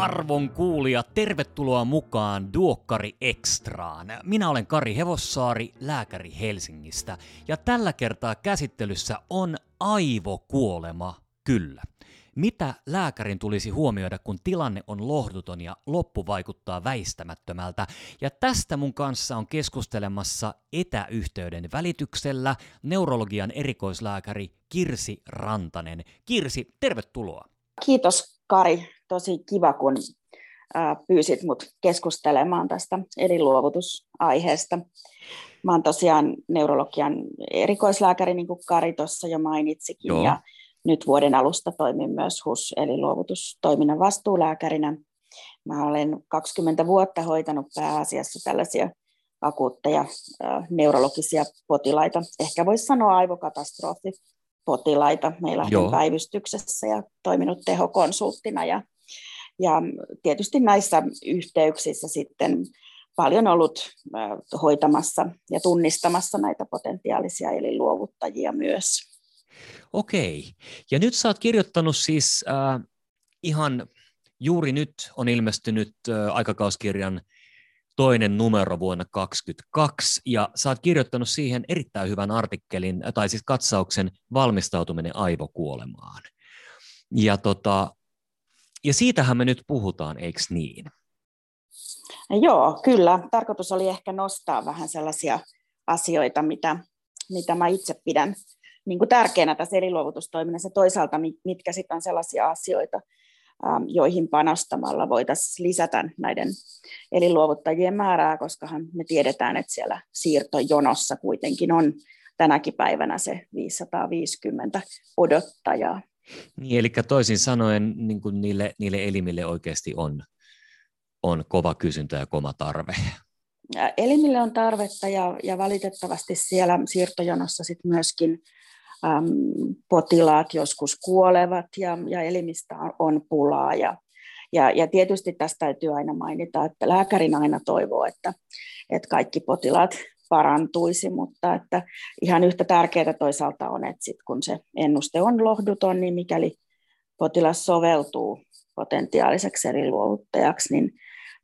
Arvon kuulia, tervetuloa mukaan Duokkari Extraan. Minä olen Kari Hevossaari, lääkäri Helsingistä, ja tällä kertaa käsittelyssä on aivokuolema, kyllä. Mitä lääkärin tulisi huomioida, kun tilanne on lohduton ja loppu vaikuttaa väistämättömältä? Ja tästä mun kanssa on keskustelemassa etäyhteyden välityksellä neurologian erikoislääkäri Kirsi Rantanen. Kirsi, tervetuloa. Kiitos Kari, tosi kiva kun pyysit mut keskustelemaan tästä elinluovutusaiheesta. Mä oon tosiaan neurologian erikoislääkäri, niin kuin Kari tuossa jo mainitsikin, Joo. ja nyt vuoden alusta toimin myös HUS, eli luovutustoiminnan vastuulääkärinä. Mä olen 20 vuotta hoitanut pääasiassa tällaisia akuutteja neurologisia potilaita. Ehkä voisi sanoa aivokatastrofi potilaita meillä on päivystyksessä ja toiminut tehokonsulttina. Ja, ja tietysti näissä yhteyksissä sitten paljon ollut hoitamassa ja tunnistamassa näitä potentiaalisia elinluovuttajia myös. Okei. Ja nyt sä oot kirjoittanut siis äh, ihan juuri nyt on ilmestynyt äh, aikakauskirjan toinen numero vuonna 2022, ja sä oot kirjoittanut siihen erittäin hyvän artikkelin, tai siis katsauksen valmistautuminen aivokuolemaan. Ja, tota, ja siitähän me nyt puhutaan, eikö niin? Joo, kyllä. Tarkoitus oli ehkä nostaa vähän sellaisia asioita, mitä, mitä mä itse pidän niin kuin tärkeänä tässä elinluovutustoiminnassa. Toisaalta mitkä sitten on sellaisia asioita, Ähm, joihin panostamalla voitaisiin lisätä näiden elinluovuttajien määrää, koska me tiedetään, että siellä siirtojonossa kuitenkin on tänäkin päivänä se 550 odottajaa. Niin, eli toisin sanoen niin kuin niille, niille elimille oikeasti on, on kova kysyntä ja kova tarve. Elimille on tarvetta ja, ja valitettavasti siellä siirtojonossa sit myöskin äm, potilaat joskus kuolevat ja, ja elimistä on pulaa. Ja, ja, ja tietysti tästä täytyy aina mainita, että lääkärin aina toivoo, että, että kaikki potilaat parantuisi, mutta että ihan yhtä tärkeää toisaalta on, että sit kun se ennuste on lohduton, niin mikäli potilas soveltuu potentiaaliseksi eri luovuttajaksi, niin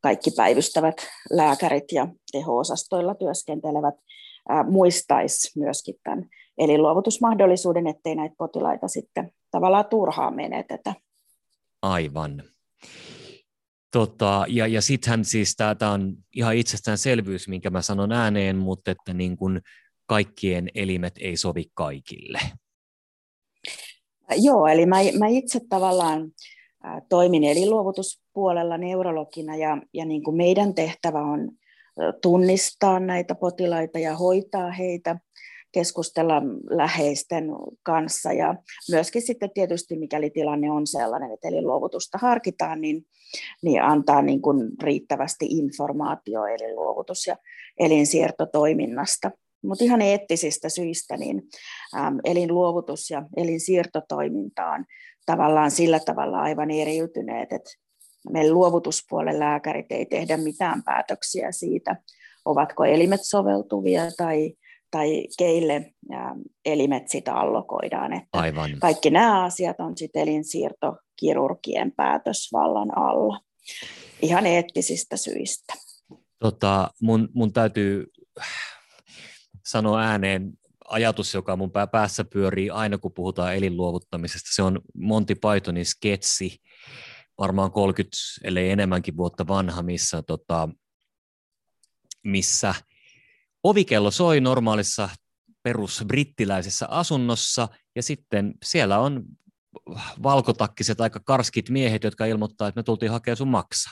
kaikki päivystävät lääkärit ja teho-osastoilla työskentelevät muistaisi myöskin tämän elinluovutusmahdollisuuden, ettei näitä potilaita sitten tavallaan turhaan menetetä. Aivan. Tota, ja, ja sittenhän siis tämä on ihan itsestäänselvyys, minkä mä sanon ääneen, mutta että niin kun kaikkien elimet ei sovi kaikille. Joo, eli mä, mä itse tavallaan toimin elinluovutuspuolella neurologina ja, ja niin kuin meidän tehtävä on tunnistaa näitä potilaita ja hoitaa heitä, keskustella läheisten kanssa ja myöskin sitten tietysti mikäli tilanne on sellainen, että elinluovutusta harkitaan, niin, niin antaa niin kuin riittävästi informaatio elinluovutus- ja elinsiirtotoiminnasta. Mutta ihan eettisistä syistä niin äm, elinluovutus ja elinsiirtotoiminta on tavallaan sillä tavalla aivan eriytyneet, että meidän luovutuspuolen lääkärit ei tehdä mitään päätöksiä siitä, ovatko elimet soveltuvia tai, tai keille elimet sitä allokoidaan. Että Aivan. Kaikki nämä asiat on sitten elinsiirtokirurgien päätösvallan alla, ihan eettisistä syistä. Tota, mun, mun täytyy sanoa ääneen ajatus, joka mun päässä pyörii aina, kun puhutaan elinluovuttamisesta. Se on Monty Pythonin sketsi, varmaan 30, ellei enemmänkin vuotta vanha, missä, tota, missä ovikello soi normaalissa perusbrittiläisessä asunnossa, ja sitten siellä on valkotakkiset aika karskit miehet, jotka ilmoittaa, että me tultiin hakemaan sun maksa.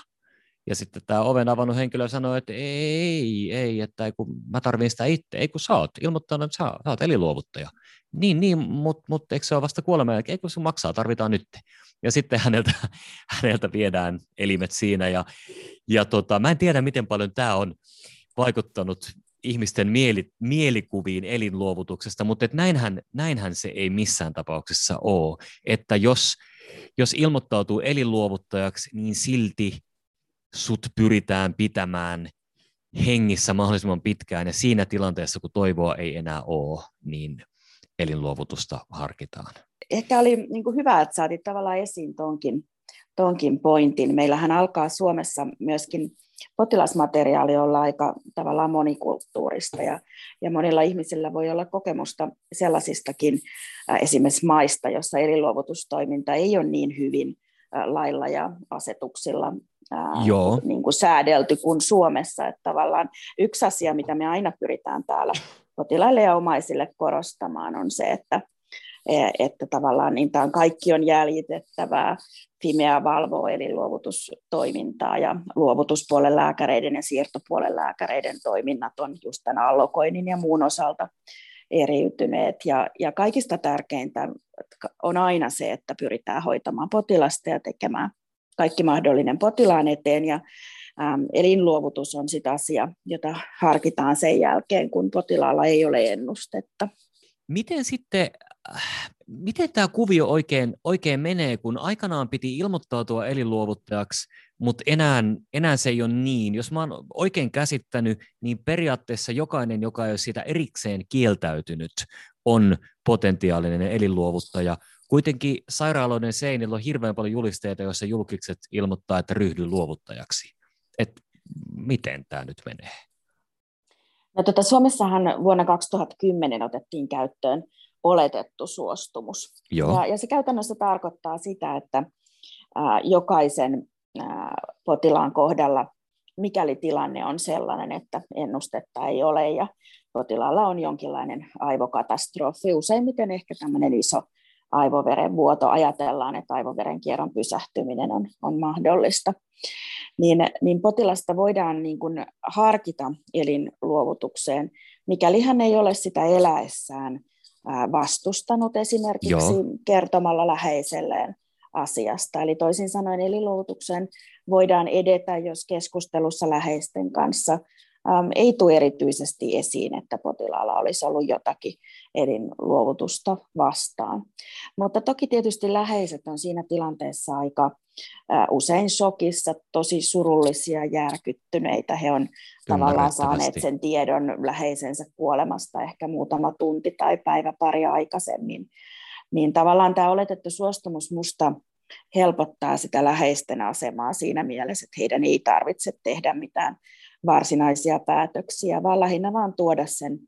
Ja sitten tämä oven avannut henkilö sanoi, että ei, ei, että ei, kun mä tarvin sitä itse, ei kun sä oot ilmoittanut, että sä, sä oot eliluovuttaja. Niin, niin, mutta mut, eikö se ole vasta kuolema jälkeen, ei kun se maksaa, tarvitaan nyt ja sitten häneltä, häneltä viedään elimet siinä. Ja, ja tota, mä en tiedä, miten paljon tämä on vaikuttanut ihmisten mieli, mielikuviin elinluovutuksesta, mutta et näinhän, näinhän se ei missään tapauksessa ole, että jos, jos ilmoittautuu elinluovuttajaksi, niin silti sut pyritään pitämään hengissä mahdollisimman pitkään, ja siinä tilanteessa, kun toivoa ei enää ole, niin elinluovutusta harkitaan ehkä oli niin hyvä, että saatiin tavallaan esiin tuonkin tonkin pointin. Meillähän alkaa Suomessa myöskin potilasmateriaali olla aika tavallaan monikulttuurista ja, ja monilla ihmisillä voi olla kokemusta sellaisistakin esimerkiksi maista, jossa elinluovutustoiminta ei ole niin hyvin lailla ja asetuksilla Joo. Niin kuin säädelty kuin Suomessa. Että tavallaan yksi asia, mitä me aina pyritään täällä potilaille ja omaisille korostamaan, on se, että että tavallaan niin tämä kaikki on jäljitettävää. Fimea valvoo eli luovutustoimintaa ja luovutuspuolen lääkäreiden ja siirtopuolen lääkäreiden toiminnat on just tämän allokoinnin ja muun osalta eriytyneet. Ja, ja kaikista tärkeintä on aina se, että pyritään hoitamaan potilasta ja tekemään kaikki mahdollinen potilaan eteen. Ja äm, elinluovutus on sitä asia, jota harkitaan sen jälkeen, kun potilaalla ei ole ennustetta. Miten sitten miten tämä kuvio oikein, oikein menee, kun aikanaan piti ilmoittautua elinluovuttajaksi, mutta enää, enää se ei ole niin. Jos mä oon oikein käsittänyt, niin periaatteessa jokainen, joka ei ole siitä erikseen kieltäytynyt, on potentiaalinen elinluovuttaja. Kuitenkin sairaaloiden seinillä on hirveän paljon julisteita, joissa julkikset ilmoittaa, että ryhdy luovuttajaksi. Et miten tämä nyt menee? No, tota, Suomessahan vuonna 2010 otettiin käyttöön oletettu suostumus. Joo. Ja, ja se käytännössä tarkoittaa sitä, että ää, jokaisen ää, potilaan kohdalla, mikäli tilanne on sellainen, että ennustetta ei ole ja potilaalla on jonkinlainen aivokatastrofi, useimmiten ehkä tämmöinen iso aivoverenvuoto, ajatellaan, että aivoverenkierron pysähtyminen on, on mahdollista, niin, niin potilasta voidaan niin kuin harkita elinluovutukseen, mikäli hän ei ole sitä eläessään vastustanut esimerkiksi Joo. kertomalla läheiselleen asiasta. Eli toisin sanoen eliluovutuksen voidaan edetä, jos keskustelussa läheisten kanssa äm, ei tule erityisesti esiin, että potilaalla olisi ollut jotakin elinluovutusta vastaan. Mutta toki tietysti läheiset on siinä tilanteessa aika usein shokissa, tosi surullisia, järkyttyneitä. He on tavallaan saaneet sen tiedon läheisensä kuolemasta ehkä muutama tunti tai päivä pari aikaisemmin. Niin tavallaan tämä oletettu suostumus musta helpottaa sitä läheisten asemaa siinä mielessä, että heidän ei tarvitse tehdä mitään varsinaisia päätöksiä, vaan lähinnä vaan tuoda sen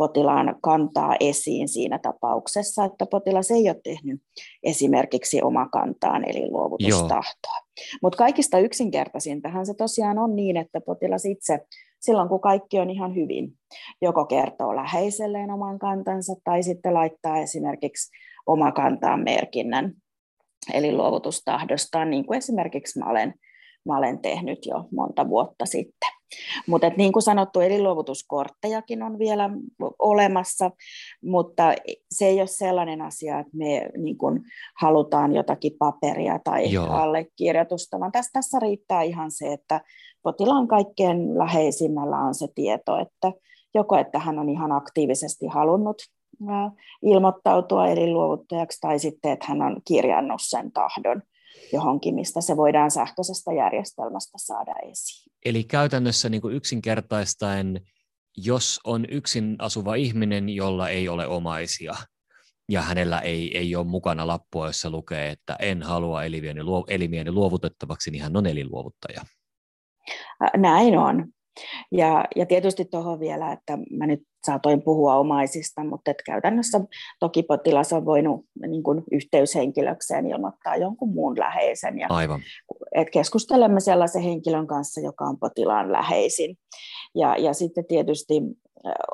potilaan kantaa esiin siinä tapauksessa, että potilas ei ole tehnyt esimerkiksi omakantaan eli luovutustahtoa. Mutta kaikista yksinkertaisintahan se tosiaan on niin, että potilas itse silloin, kun kaikki on ihan hyvin, joko kertoo läheiselleen oman kantansa tai sitten laittaa esimerkiksi omakantaan merkinnän eli luovutustahdostaan, niin kuin esimerkiksi mä olen, mä olen tehnyt jo monta vuotta sitten. Mutta niin kuin sanottu, elinluovutuskorttejakin on vielä olemassa, mutta se ei ole sellainen asia, että me niin kuin halutaan jotakin paperia tai Joo. allekirjoitusta, vaan tässä, tässä riittää ihan se, että potilaan kaikkein läheisimmällä on se tieto, että joko että hän on ihan aktiivisesti halunnut ilmoittautua elinluovuttajaksi tai sitten, että hän on kirjannut sen tahdon johonkin, mistä se voidaan sähköisestä järjestelmästä saada esiin. Eli käytännössä niin kuin yksinkertaistaen, jos on yksin asuva ihminen, jolla ei ole omaisia, ja hänellä ei, ei ole mukana lappua, jossa lukee, että en halua elimieni, elimieni luovutettavaksi, niin hän on elinluovuttaja. Näin on. Ja, ja tietysti tuohon vielä, että mä nyt saatoin puhua omaisista, mutta että käytännössä toki potilas on voinut niin kuin yhteyshenkilökseen ilmoittaa jonkun muun läheisen. Ja, Aivan. Et keskustelemme sellaisen henkilön kanssa, joka on potilaan läheisin. Ja, ja sitten tietysti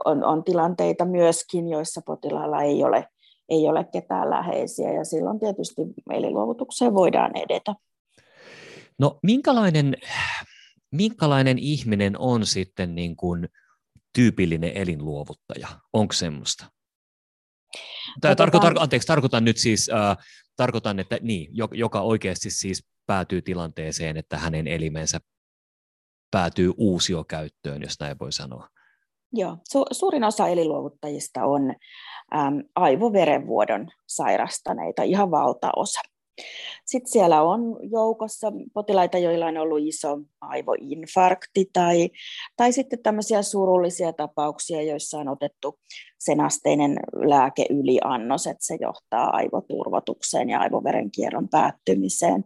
on, on tilanteita myöskin, joissa potilaalla ei ole, ei ole ketään läheisiä, ja silloin tietysti luovutukseen voidaan edetä. No minkälainen minkälainen ihminen on sitten niin kuin tyypillinen elinluovuttaja? Onko semmoista? Tai no, tarkoitan, tota- anteeksi, tarkoitan nyt siis, äh, tarkoitan, että niin, joka oikeasti siis päätyy tilanteeseen, että hänen elimensä päätyy uusiokäyttöön, jos näin voi sanoa. Joo, su- suurin osa elinluovuttajista on äm, aivoverenvuodon sairastaneita, ihan valtaosa. Sitten siellä on joukossa potilaita, joilla on ollut iso aivoinfarkti tai, tai sitten tämmöisiä surullisia tapauksia, joissa on otettu sen asteinen lääkeyliannos, että se johtaa aivoturvotukseen ja aivoverenkierron päättymiseen.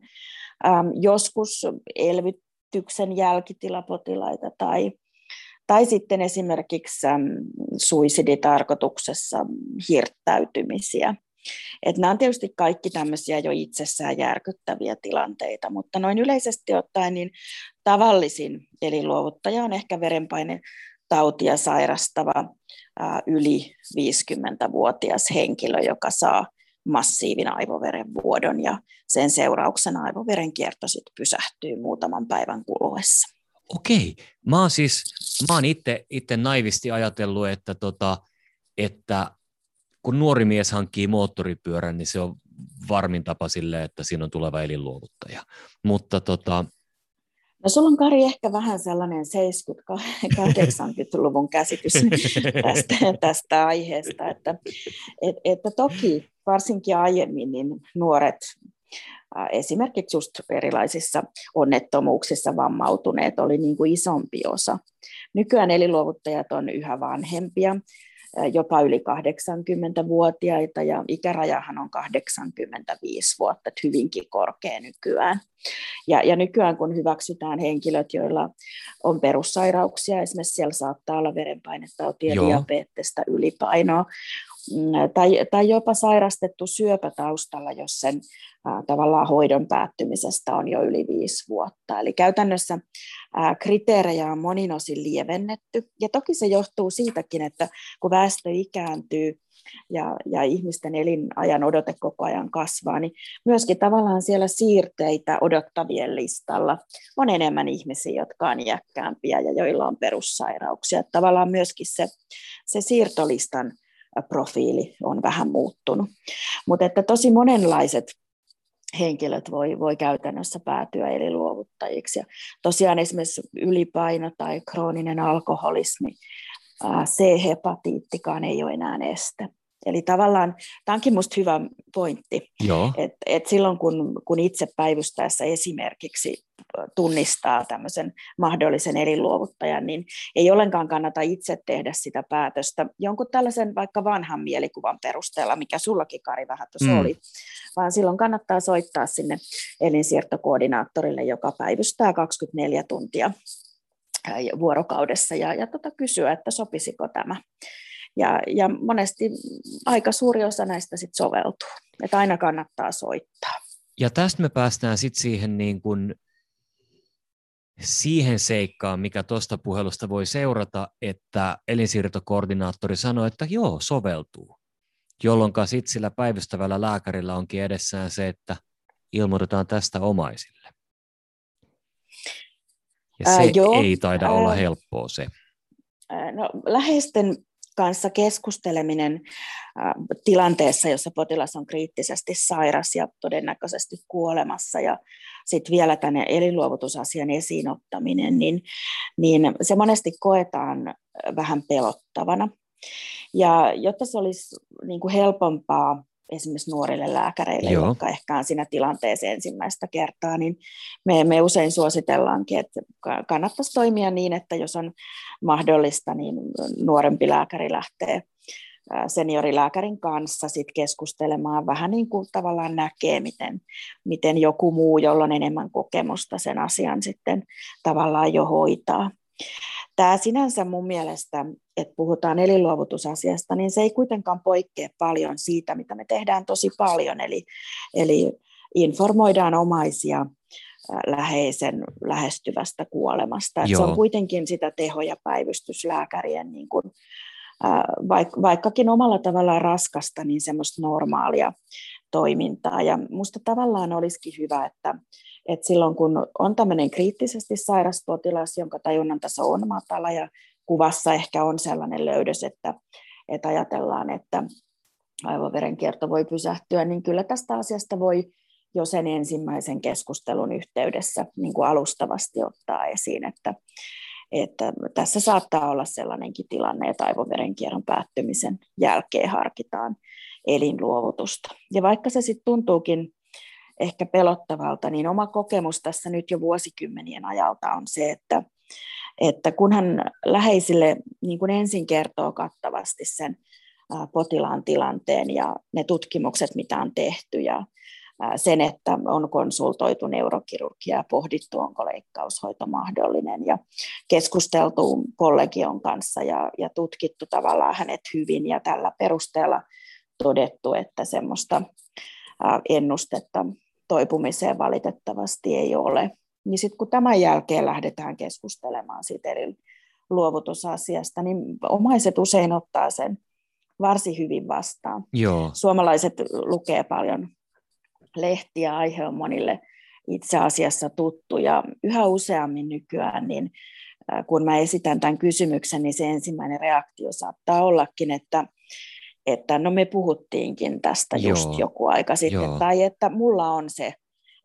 joskus elvytyksen jälkitilapotilaita tai, tai sitten esimerkiksi suisiditarkoituksessa hirttäytymisiä. Et nämä on tietysti kaikki tämmöisiä jo itsessään järkyttäviä tilanteita, mutta noin yleisesti ottaen niin tavallisin elinluovuttaja on ehkä verenpaine tautia sairastava yli 50-vuotias henkilö, joka saa massiivin aivoverenvuodon ja sen seurauksena aivoverenkierto sitten pysähtyy muutaman päivän kuluessa. Okei, mä oon siis, mä oon itse naivisti ajatellut, että, tota, että kun nuori mies hankkii moottoripyörän, niin se on varmin tapa sille, että siinä on tuleva elinluovuttaja. Mutta tota, No sulla on Kari ehkä vähän sellainen 70-80-luvun käsitys tästä, tästä aiheesta, että, et, että toki varsinkin aiemmin niin nuoret esimerkiksi just erilaisissa onnettomuuksissa vammautuneet oli niin kuin isompi osa. Nykyään elinluovuttajat on yhä vanhempia jopa yli 80-vuotiaita ja ikärajahan on 85 vuotta, että hyvinkin korkea nykyään. Ja, ja nykyään kun hyväksytään henkilöt, joilla on perussairauksia, esimerkiksi siellä saattaa olla verenpainetautia, diabetesta, ylipainoa, tai, tai jopa sairastettu syöpätaustalla, jos sen tavallaan hoidon päättymisestä on jo yli viisi vuotta. Eli käytännössä kriteerejä on monin osin lievennetty. Ja toki se johtuu siitäkin, että kun väestö ikääntyy ja, ja ihmisten elinajan odote koko ajan kasvaa, niin myöskin tavallaan siellä siirteitä odottavien listalla on enemmän ihmisiä, jotka on iäkkäämpiä ja joilla on perussairauksia. Tavallaan myöskin se, se siirtolistan profiili on vähän muuttunut. Mutta että tosi monenlaiset henkilöt voi, voi käytännössä päätyä elinluovuttajiksi. Ja tosiaan esimerkiksi ylipaino tai krooninen alkoholismi, C-hepatiittikaan ei ole enää este. Eli tavallaan tämä onkin minusta hyvä pointti, että et silloin kun, kun itse päivystäessä esimerkiksi tunnistaa tämmöisen mahdollisen elinluovuttajan, niin ei ollenkaan kannata itse tehdä sitä päätöstä jonkun tällaisen vaikka vanhan mielikuvan perusteella, mikä sullakin Kari vähän tuossa mm. oli, vaan silloin kannattaa soittaa sinne elinsiirtokoordinaattorille, joka päivystää 24 tuntia vuorokaudessa ja, ja tota kysyä, että sopisiko tämä. Ja, ja monesti aika suuri osa näistä sit soveltuu, että aina kannattaa soittaa. Ja tästä me päästään sitten siihen, niin kun, siihen seikkaan, mikä tuosta puhelusta voi seurata, että elinsiirtokoordinaattori sanoi, että joo, soveltuu. Jolloin sitten sillä päivystävällä lääkärillä onkin edessään se, että ilmoitetaan tästä omaisille. Ja se Ää, joo, ei taida ää, olla helppoa se. No, läheisten kanssa keskusteleminen tilanteessa, jossa potilas on kriittisesti sairas ja todennäköisesti kuolemassa ja sitten vielä tänne elinluovutusasian esiinottaminen, niin, niin se monesti koetaan vähän pelottavana. Ja jotta se olisi niin kuin helpompaa esimerkiksi nuorille lääkäreille, Joo. jotka ehkä on siinä tilanteessa ensimmäistä kertaa, niin me, me usein suositellaankin, että kannattaisi toimia niin, että jos on mahdollista, niin nuorempi lääkäri lähtee seniorilääkärin kanssa sit keskustelemaan, vähän niin kuin tavallaan näkee, miten, miten joku muu, jolla on enemmän kokemusta sen asian sitten tavallaan jo hoitaa. Tämä sinänsä mun mielestä, että puhutaan elinluovutusasiasta, niin se ei kuitenkaan poikkea paljon siitä, mitä me tehdään tosi paljon, eli, eli informoidaan omaisia läheisen lähestyvästä kuolemasta. Se on kuitenkin sitä teho- ja päivystyslääkärien, niin kuin, vaikkakin omalla tavallaan raskasta, niin semmoista normaalia toimintaa. Ja minusta tavallaan olisikin hyvä, että et silloin kun on tämmöinen kriittisesti sairas potilas, jonka tajunnan taso on matala ja kuvassa ehkä on sellainen löydös, että, että ajatellaan, että aivoverenkierto voi pysähtyä, niin kyllä tästä asiasta voi jo sen ensimmäisen keskustelun yhteydessä niin kuin alustavasti ottaa esiin, että, että tässä saattaa olla sellainenkin tilanne, että aivoverenkierron päättymisen jälkeen harkitaan elinluovutusta. Ja vaikka se sitten tuntuukin ehkä pelottavalta, niin oma kokemus tässä nyt jo vuosikymmenien ajalta on se, että, että kunhan läheisille niin kuin ensin kertoo kattavasti sen potilaan tilanteen ja ne tutkimukset, mitä on tehty ja sen, että on konsultoitu neurokirurgia ja pohdittu, onko leikkaushoito mahdollinen ja keskusteltu kollegion kanssa ja, ja tutkittu tavallaan hänet hyvin ja tällä perusteella todettu, että semmoista ennustetta toipumiseen valitettavasti ei ole. Niin sitten kun tämän jälkeen lähdetään keskustelemaan siitä eri luovutusasiasta, niin omaiset usein ottaa sen varsin hyvin vastaan. Joo. Suomalaiset lukee paljon lehtiä, aihe on monille itse asiassa tuttu ja yhä useammin nykyään, niin kun mä esitän tämän kysymyksen, niin se ensimmäinen reaktio saattaa ollakin, että, että no me puhuttiinkin tästä Joo. just joku aika sitten, Joo. tai että mulla on se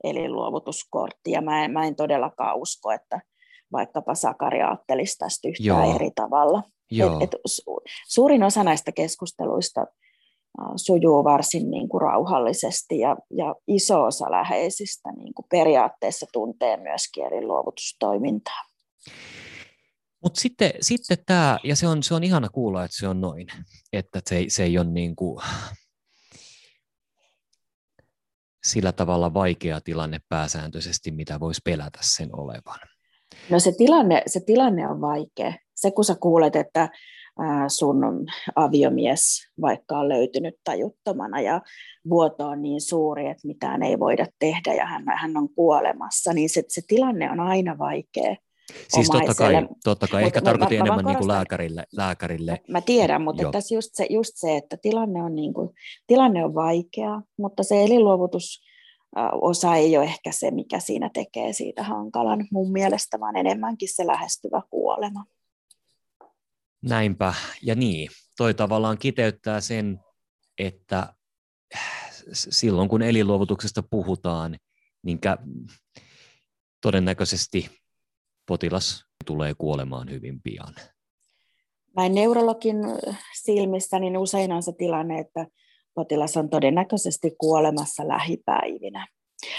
elinluovutuskortti, ja mä en, mä en todellakaan usko, että vaikkapa Sakari ajattelisi tästä yhtään Joo. eri tavalla. Joo. Et, et, suurin osa näistä keskusteluista sujuu varsin niin kuin rauhallisesti ja, ja iso osa läheisistä niin kuin periaatteessa tuntee myös kieliluovutustoimintaa. Mutta sitten, sitten tämä, ja se on, se on ihana kuulla, että se on noin, että se, se ei ole niin kuin sillä tavalla vaikea tilanne pääsääntöisesti, mitä voisi pelätä sen olevan. No se tilanne, se tilanne on vaikea. Se kun sä kuulet, että sun aviomies vaikka on löytynyt tajuttomana ja vuoto on niin suuri, että mitään ei voida tehdä ja hän, hän on kuolemassa, niin se, se tilanne on aina vaikea. Siis totta kai, totta kai. ehkä tarkoitin enemmän niin kuin lääkärille, lääkärille. Mä tiedän, mutta Joo. tässä just se, just se, että tilanne on, niin kuin, tilanne on vaikea, mutta se elinluovutus osa ei ole ehkä se, mikä siinä tekee siitä hankalan mun mielestä, vaan enemmänkin se lähestyvä kuolema. Näinpä, ja niin, toi tavallaan kiteyttää sen, että silloin kun elinluovutuksesta puhutaan, niin todennäköisesti potilas tulee kuolemaan hyvin pian. Näin neurologin silmissä niin usein on se tilanne, että potilas on todennäköisesti kuolemassa lähipäivinä.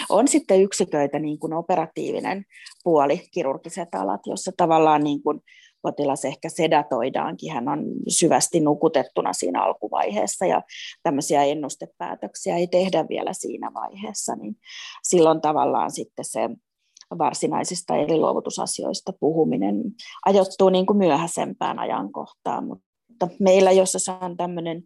On sitten yksiköitä, niin kuin operatiivinen puoli, kirurgiset alat, jossa tavallaan niin kuin potilas ehkä sedatoidaankin, hän on syvästi nukutettuna siinä alkuvaiheessa ja tämmöisiä ennustepäätöksiä ei tehdä vielä siinä vaiheessa, niin silloin tavallaan sitten se varsinaisista elinluovutusasioista puhuminen ajoittuu niin kuin myöhäisempään ajankohtaan, mutta meillä, jossa se on tämmöinen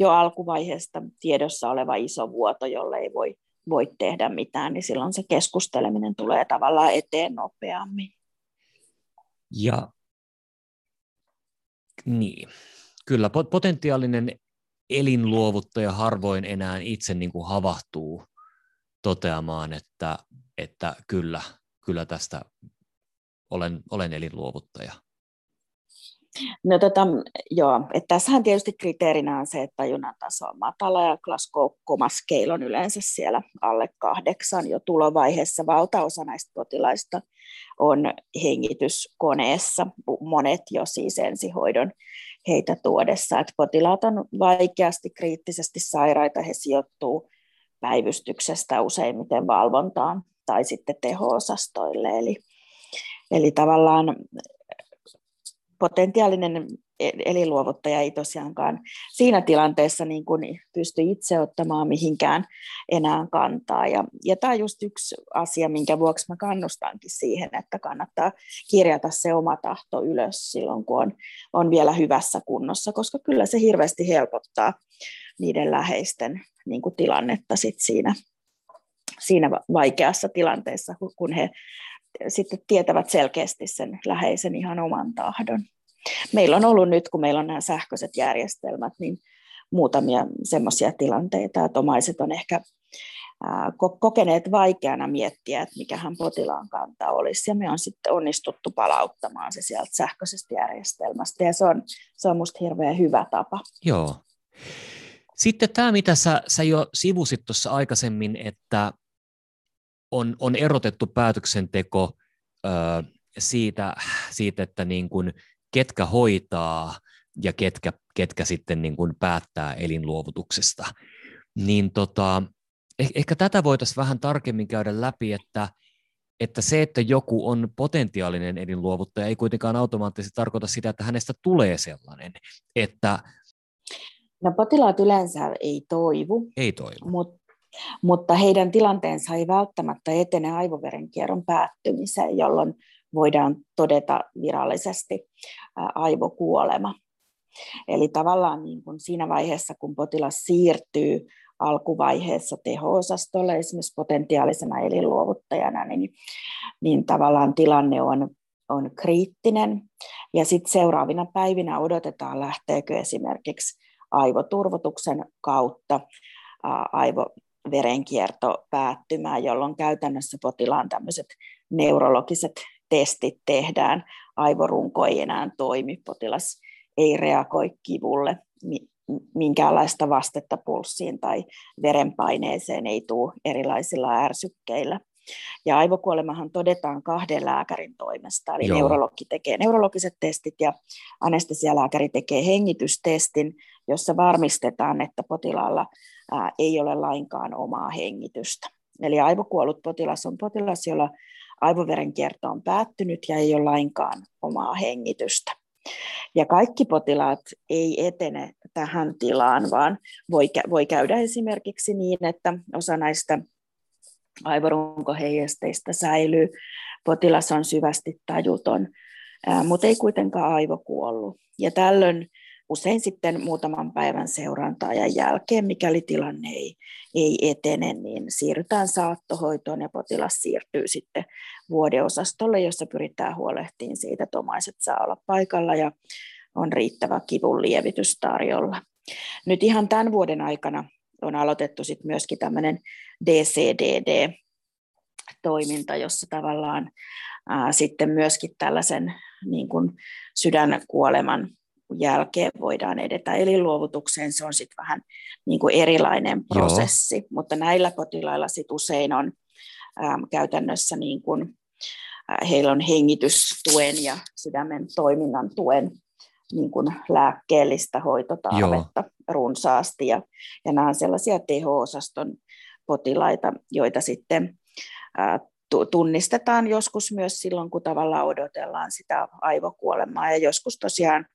jo alkuvaiheesta tiedossa oleva iso vuoto, jolle ei voi, voi tehdä mitään, niin silloin se keskusteleminen tulee tavallaan eteen nopeammin. Ja niin, kyllä potentiaalinen elinluovuttaja harvoin enää itse niin kuin havahtuu toteamaan, että, että kyllä, kyllä tästä olen, olen elinluovuttaja. No tota, joo, että tässähän tietysti kriteerinä on se, että tajunnan taso on matala ja Scale on yleensä siellä alle kahdeksan jo tulovaiheessa. Valtaosa näistä potilaista on hengityskoneessa, monet jo siis ensihoidon heitä tuodessa. Että potilaat on vaikeasti kriittisesti sairaita, he sijoittuu päivystyksestä useimmiten valvontaan tai sitten teho-osastoille. Eli, eli tavallaan potentiaalinen e-, elinluovuttaja ei tosiaankaan siinä tilanteessa niin kuin pysty itse ottamaan mihinkään enää kantaa. Ja, ja tämä on just yksi asia, minkä vuoksi mä kannustankin siihen, että kannattaa kirjata se oma tahto ylös silloin, kun on, on vielä hyvässä kunnossa, koska kyllä se hirveästi helpottaa niiden läheisten niin kuin tilannetta sit siinä, siinä vaikeassa tilanteessa, kun he sitten tietävät selkeästi sen läheisen ihan oman tahdon. Meillä on ollut nyt, kun meillä on nämä sähköiset järjestelmät, niin muutamia semmoisia tilanteita, että omaiset on ehkä kokeneet vaikeana miettiä, että mikähän potilaan kanta olisi, ja me on sitten onnistuttu palauttamaan se sieltä sähköisestä järjestelmästä, ja se on, se on musta hirveän hyvä tapa. Joo. Sitten tämä, mitä sä, sä jo sivusit tuossa aikaisemmin, että on, on erotettu päätöksenteko ö, siitä, siitä, että niin kuin, ketkä hoitaa ja ketkä, ketkä sitten niin kuin päättää elinluovutuksesta. Niin tota, eh, ehkä tätä voitaisiin vähän tarkemmin käydä läpi, että, että se, että joku on potentiaalinen elinluovuttaja, ei kuitenkaan automaattisesti tarkoita sitä, että hänestä tulee sellainen. Että, no potilaat yleensä ei toivu. Ei toivu. Mutta mutta heidän tilanteensa ei välttämättä etene aivoverenkierron päättymiseen, jolloin voidaan todeta virallisesti aivokuolema. Eli tavallaan niin kuin siinä vaiheessa, kun potilas siirtyy alkuvaiheessa teho-osastolle esimerkiksi potentiaalisena elinluovuttajana, niin, niin tavallaan tilanne on, on kriittinen. Ja sitten seuraavina päivinä odotetaan, lähteekö esimerkiksi aivoturvotuksen kautta aivoverenkierto päättymään, jolloin käytännössä potilaan tämmöiset neurologiset testit tehdään, aivorunko ei enää toimi, potilas ei reagoi kivulle, minkäänlaista vastetta pulssiin tai verenpaineeseen ei tule erilaisilla ärsykkeillä. Ja aivokuolemahan todetaan kahden lääkärin toimesta, eli Joo. neurologi tekee neurologiset testit ja anestesialääkäri tekee hengitystestin, jossa varmistetaan, että potilaalla ei ole lainkaan omaa hengitystä. Eli aivokuollut potilas on potilas, jolla aivoverenkierto on päättynyt ja ei ole lainkaan omaa hengitystä. Ja kaikki potilaat ei etene tähän tilaan, vaan voi, voi käydä esimerkiksi niin, että osa näistä aivorunkoheijasteista säilyy, potilas on syvästi tajuton, mutta ei kuitenkaan aivokuollut. Ja tällöin usein sitten muutaman päivän seurantaajan jälkeen, mikäli tilanne ei, ei etene, niin siirrytään saattohoitoon ja potilas siirtyy sitten vuodeosastolle, jossa pyritään huolehtimaan siitä, että omaiset saa olla paikalla ja on riittävä kivun lievitys tarjolla. Nyt ihan tämän vuoden aikana on aloitettu sitten myöskin tämmöinen DCDD-toiminta, jossa tavallaan ää, sitten myöskin tällaisen niin kuin sydänkuoleman jälkeen voidaan edetä elinluovutukseen. Se on sitten vähän niin kuin erilainen prosessi, Joo. mutta näillä potilailla sit usein on äm, käytännössä niin kuin, äh, heillä on hengitystuen ja sydämen toiminnan tuen niin kuin lääkkeellistä hoitotarvetta Joo. runsaasti. Ja, ja nämä on sellaisia teho-osaston potilaita, joita sitten äh, tunnistetaan joskus myös silloin, kun tavallaan odotellaan sitä aivokuolemaa ja joskus tosiaan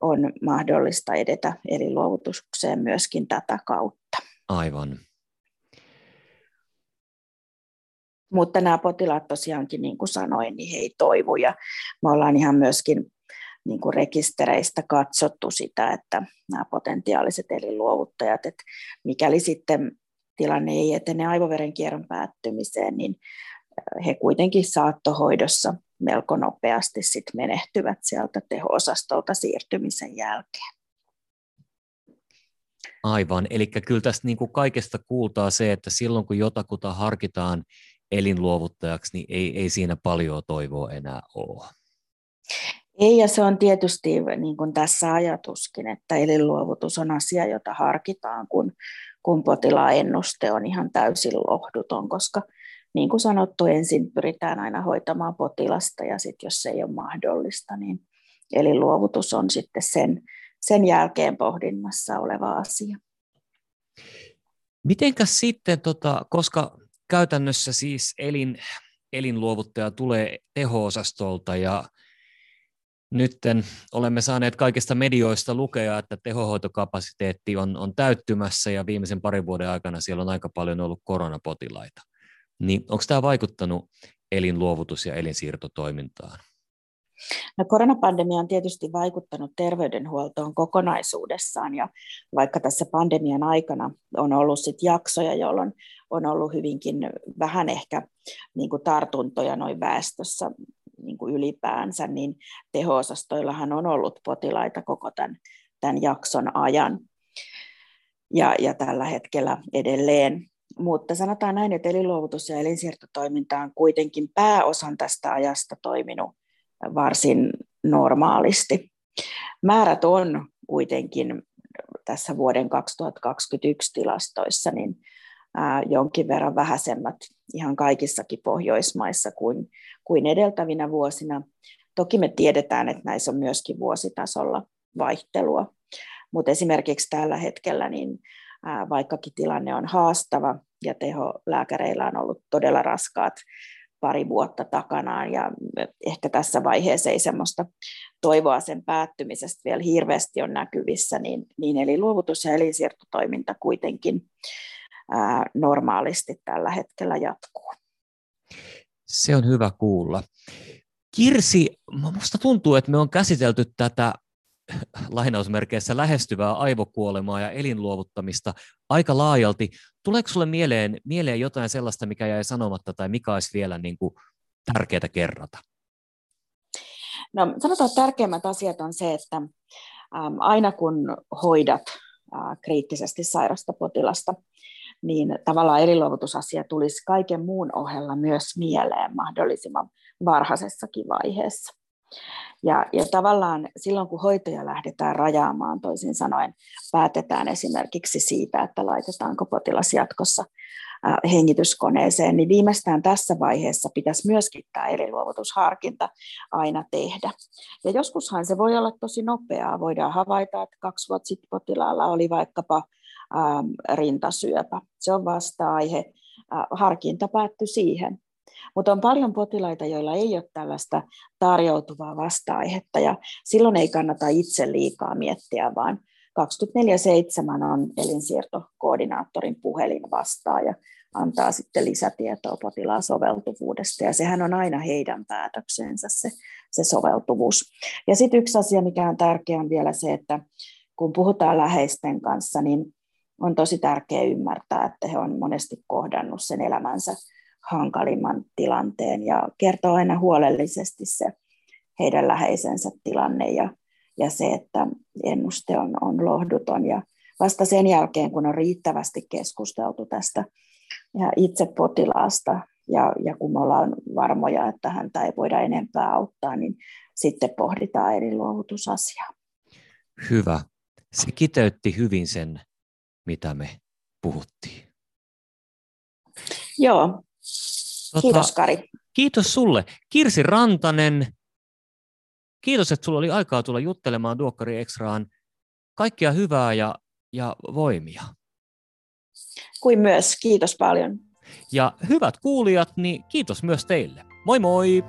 on mahdollista edetä elinluovutukseen myöskin tätä kautta. Aivan. Mutta nämä potilaat tosiaankin, niin kuin sanoin, niin he ei toivu ja me ollaan ihan myöskin niin kuin rekistereistä katsottu sitä, että nämä potentiaaliset elinluovuttajat, että mikäli sitten tilanne ei etene aivoverenkierron päättymiseen, niin he kuitenkin saattohoidossa melko nopeasti sit menehtyvät sieltä teho-osastolta siirtymisen jälkeen. Aivan, eli kyllä tästä niin kuin kaikesta kuultaa se, että silloin kun jotakuta harkitaan elinluovuttajaksi, niin ei, ei siinä paljon toivoa enää ole. Ei, ja se on tietysti niin kuin tässä ajatuskin, että elinluovutus on asia, jota harkitaan, kun, kun potilaan ennuste on ihan täysin lohduton, koska niin kuin sanottu, ensin pyritään aina hoitamaan potilasta ja sitten jos se ei ole mahdollista, niin eli luovutus on sitten sen, sen jälkeen pohdinnassa oleva asia. Mitenkäs sitten, tota, koska käytännössä siis elin, elinluovuttaja tulee teho-osastolta ja Nytten olemme saaneet kaikista medioista lukea, että tehohoitokapasiteetti on, on täyttymässä ja viimeisen parin vuoden aikana siellä on aika paljon ollut koronapotilaita. Niin onko tämä vaikuttanut elinluovutus- ja elinsiirtotoimintaan? No, koronapandemia on tietysti vaikuttanut terveydenhuoltoon kokonaisuudessaan ja vaikka tässä pandemian aikana on ollut sit jaksoja, jolloin on ollut hyvinkin vähän ehkä niin kuin tartuntoja noin väestössä niin kuin ylipäänsä, niin teho-osastoillahan on ollut potilaita koko tämän, tämän jakson ajan. Ja, ja tällä hetkellä edelleen mutta sanotaan näin, että elinluovutus ja elinsiirtotoiminta on kuitenkin pääosan tästä ajasta toiminut varsin normaalisti. Määrät on kuitenkin tässä vuoden 2021 tilastoissa niin jonkin verran vähäisemmät ihan kaikissakin Pohjoismaissa kuin, kuin edeltävinä vuosina. Toki me tiedetään, että näissä on myöskin vuositasolla vaihtelua, mutta esimerkiksi tällä hetkellä niin vaikkakin tilanne on haastava ja teholääkäreillä on ollut todella raskaat pari vuotta takanaan ja ehkä tässä vaiheessa ei semmoista toivoa sen päättymisestä vielä hirveästi on näkyvissä, niin, niin eli luovutus- ja elinsiirtotoiminta kuitenkin normaalisti tällä hetkellä jatkuu. Se on hyvä kuulla. Kirsi, minusta tuntuu, että me on käsitelty tätä lainausmerkeissä lähestyvää aivokuolemaa ja elinluovuttamista aika laajalti. Tuleeko sinulle mieleen, mieleen jotain sellaista, mikä jäi sanomatta tai mikä olisi vielä niin kuin tärkeää kerrata? No, sanotaan, että tärkeimmät asiat on se, että aina kun hoidat kriittisesti sairasta potilasta, niin tavallaan elinluovutusasia tulisi kaiken muun ohella myös mieleen mahdollisimman varhaisessakin vaiheessa. Ja, ja tavallaan silloin, kun hoitoja lähdetään rajaamaan, toisin sanoen päätetään esimerkiksi siitä, että laitetaanko potilas jatkossa hengityskoneeseen, niin viimeistään tässä vaiheessa pitäisi myöskin tämä elinluovutusharkinta aina tehdä. Ja joskushan se voi olla tosi nopeaa. Voidaan havaita, että kaksi vuotta sitten potilaalla oli vaikkapa rintasyöpä. Se on vasta-aihe. Harkinta päättyi siihen. Mutta on paljon potilaita, joilla ei ole tällaista tarjoutuvaa vasta-aihetta, ja silloin ei kannata itse liikaa miettiä, vaan 24-7 on elinsiirtokoordinaattorin puhelin vastaa ja antaa sitten lisätietoa potilaan soveltuvuudesta, ja sehän on aina heidän päätöksensä se, se soveltuvuus. Ja sitten yksi asia, mikä on tärkeä, on vielä se, että kun puhutaan läheisten kanssa, niin on tosi tärkeää ymmärtää, että he on monesti kohdannut sen elämänsä hankalimman tilanteen ja kertoo aina huolellisesti se heidän läheisensä tilanne ja, ja se, että ennuste on, on lohduton. Ja vasta sen jälkeen, kun on riittävästi keskusteltu tästä ja itse potilaasta ja, ja kun me ollaan varmoja, että häntä ei voida enempää auttaa, niin sitten pohditaan eri luovutusasiaa. Hyvä. Se kiteytti hyvin sen, mitä me puhuttiin. Joo, Tota, kiitos Kari. Kiitos sulle. Kirsi Rantanen, kiitos, että sulla oli aikaa tulla juttelemaan Duokkari Extraan. Kaikkia hyvää ja, ja voimia. Kuin myös, kiitos paljon. Ja hyvät kuulijat, niin kiitos myös teille. Moi moi!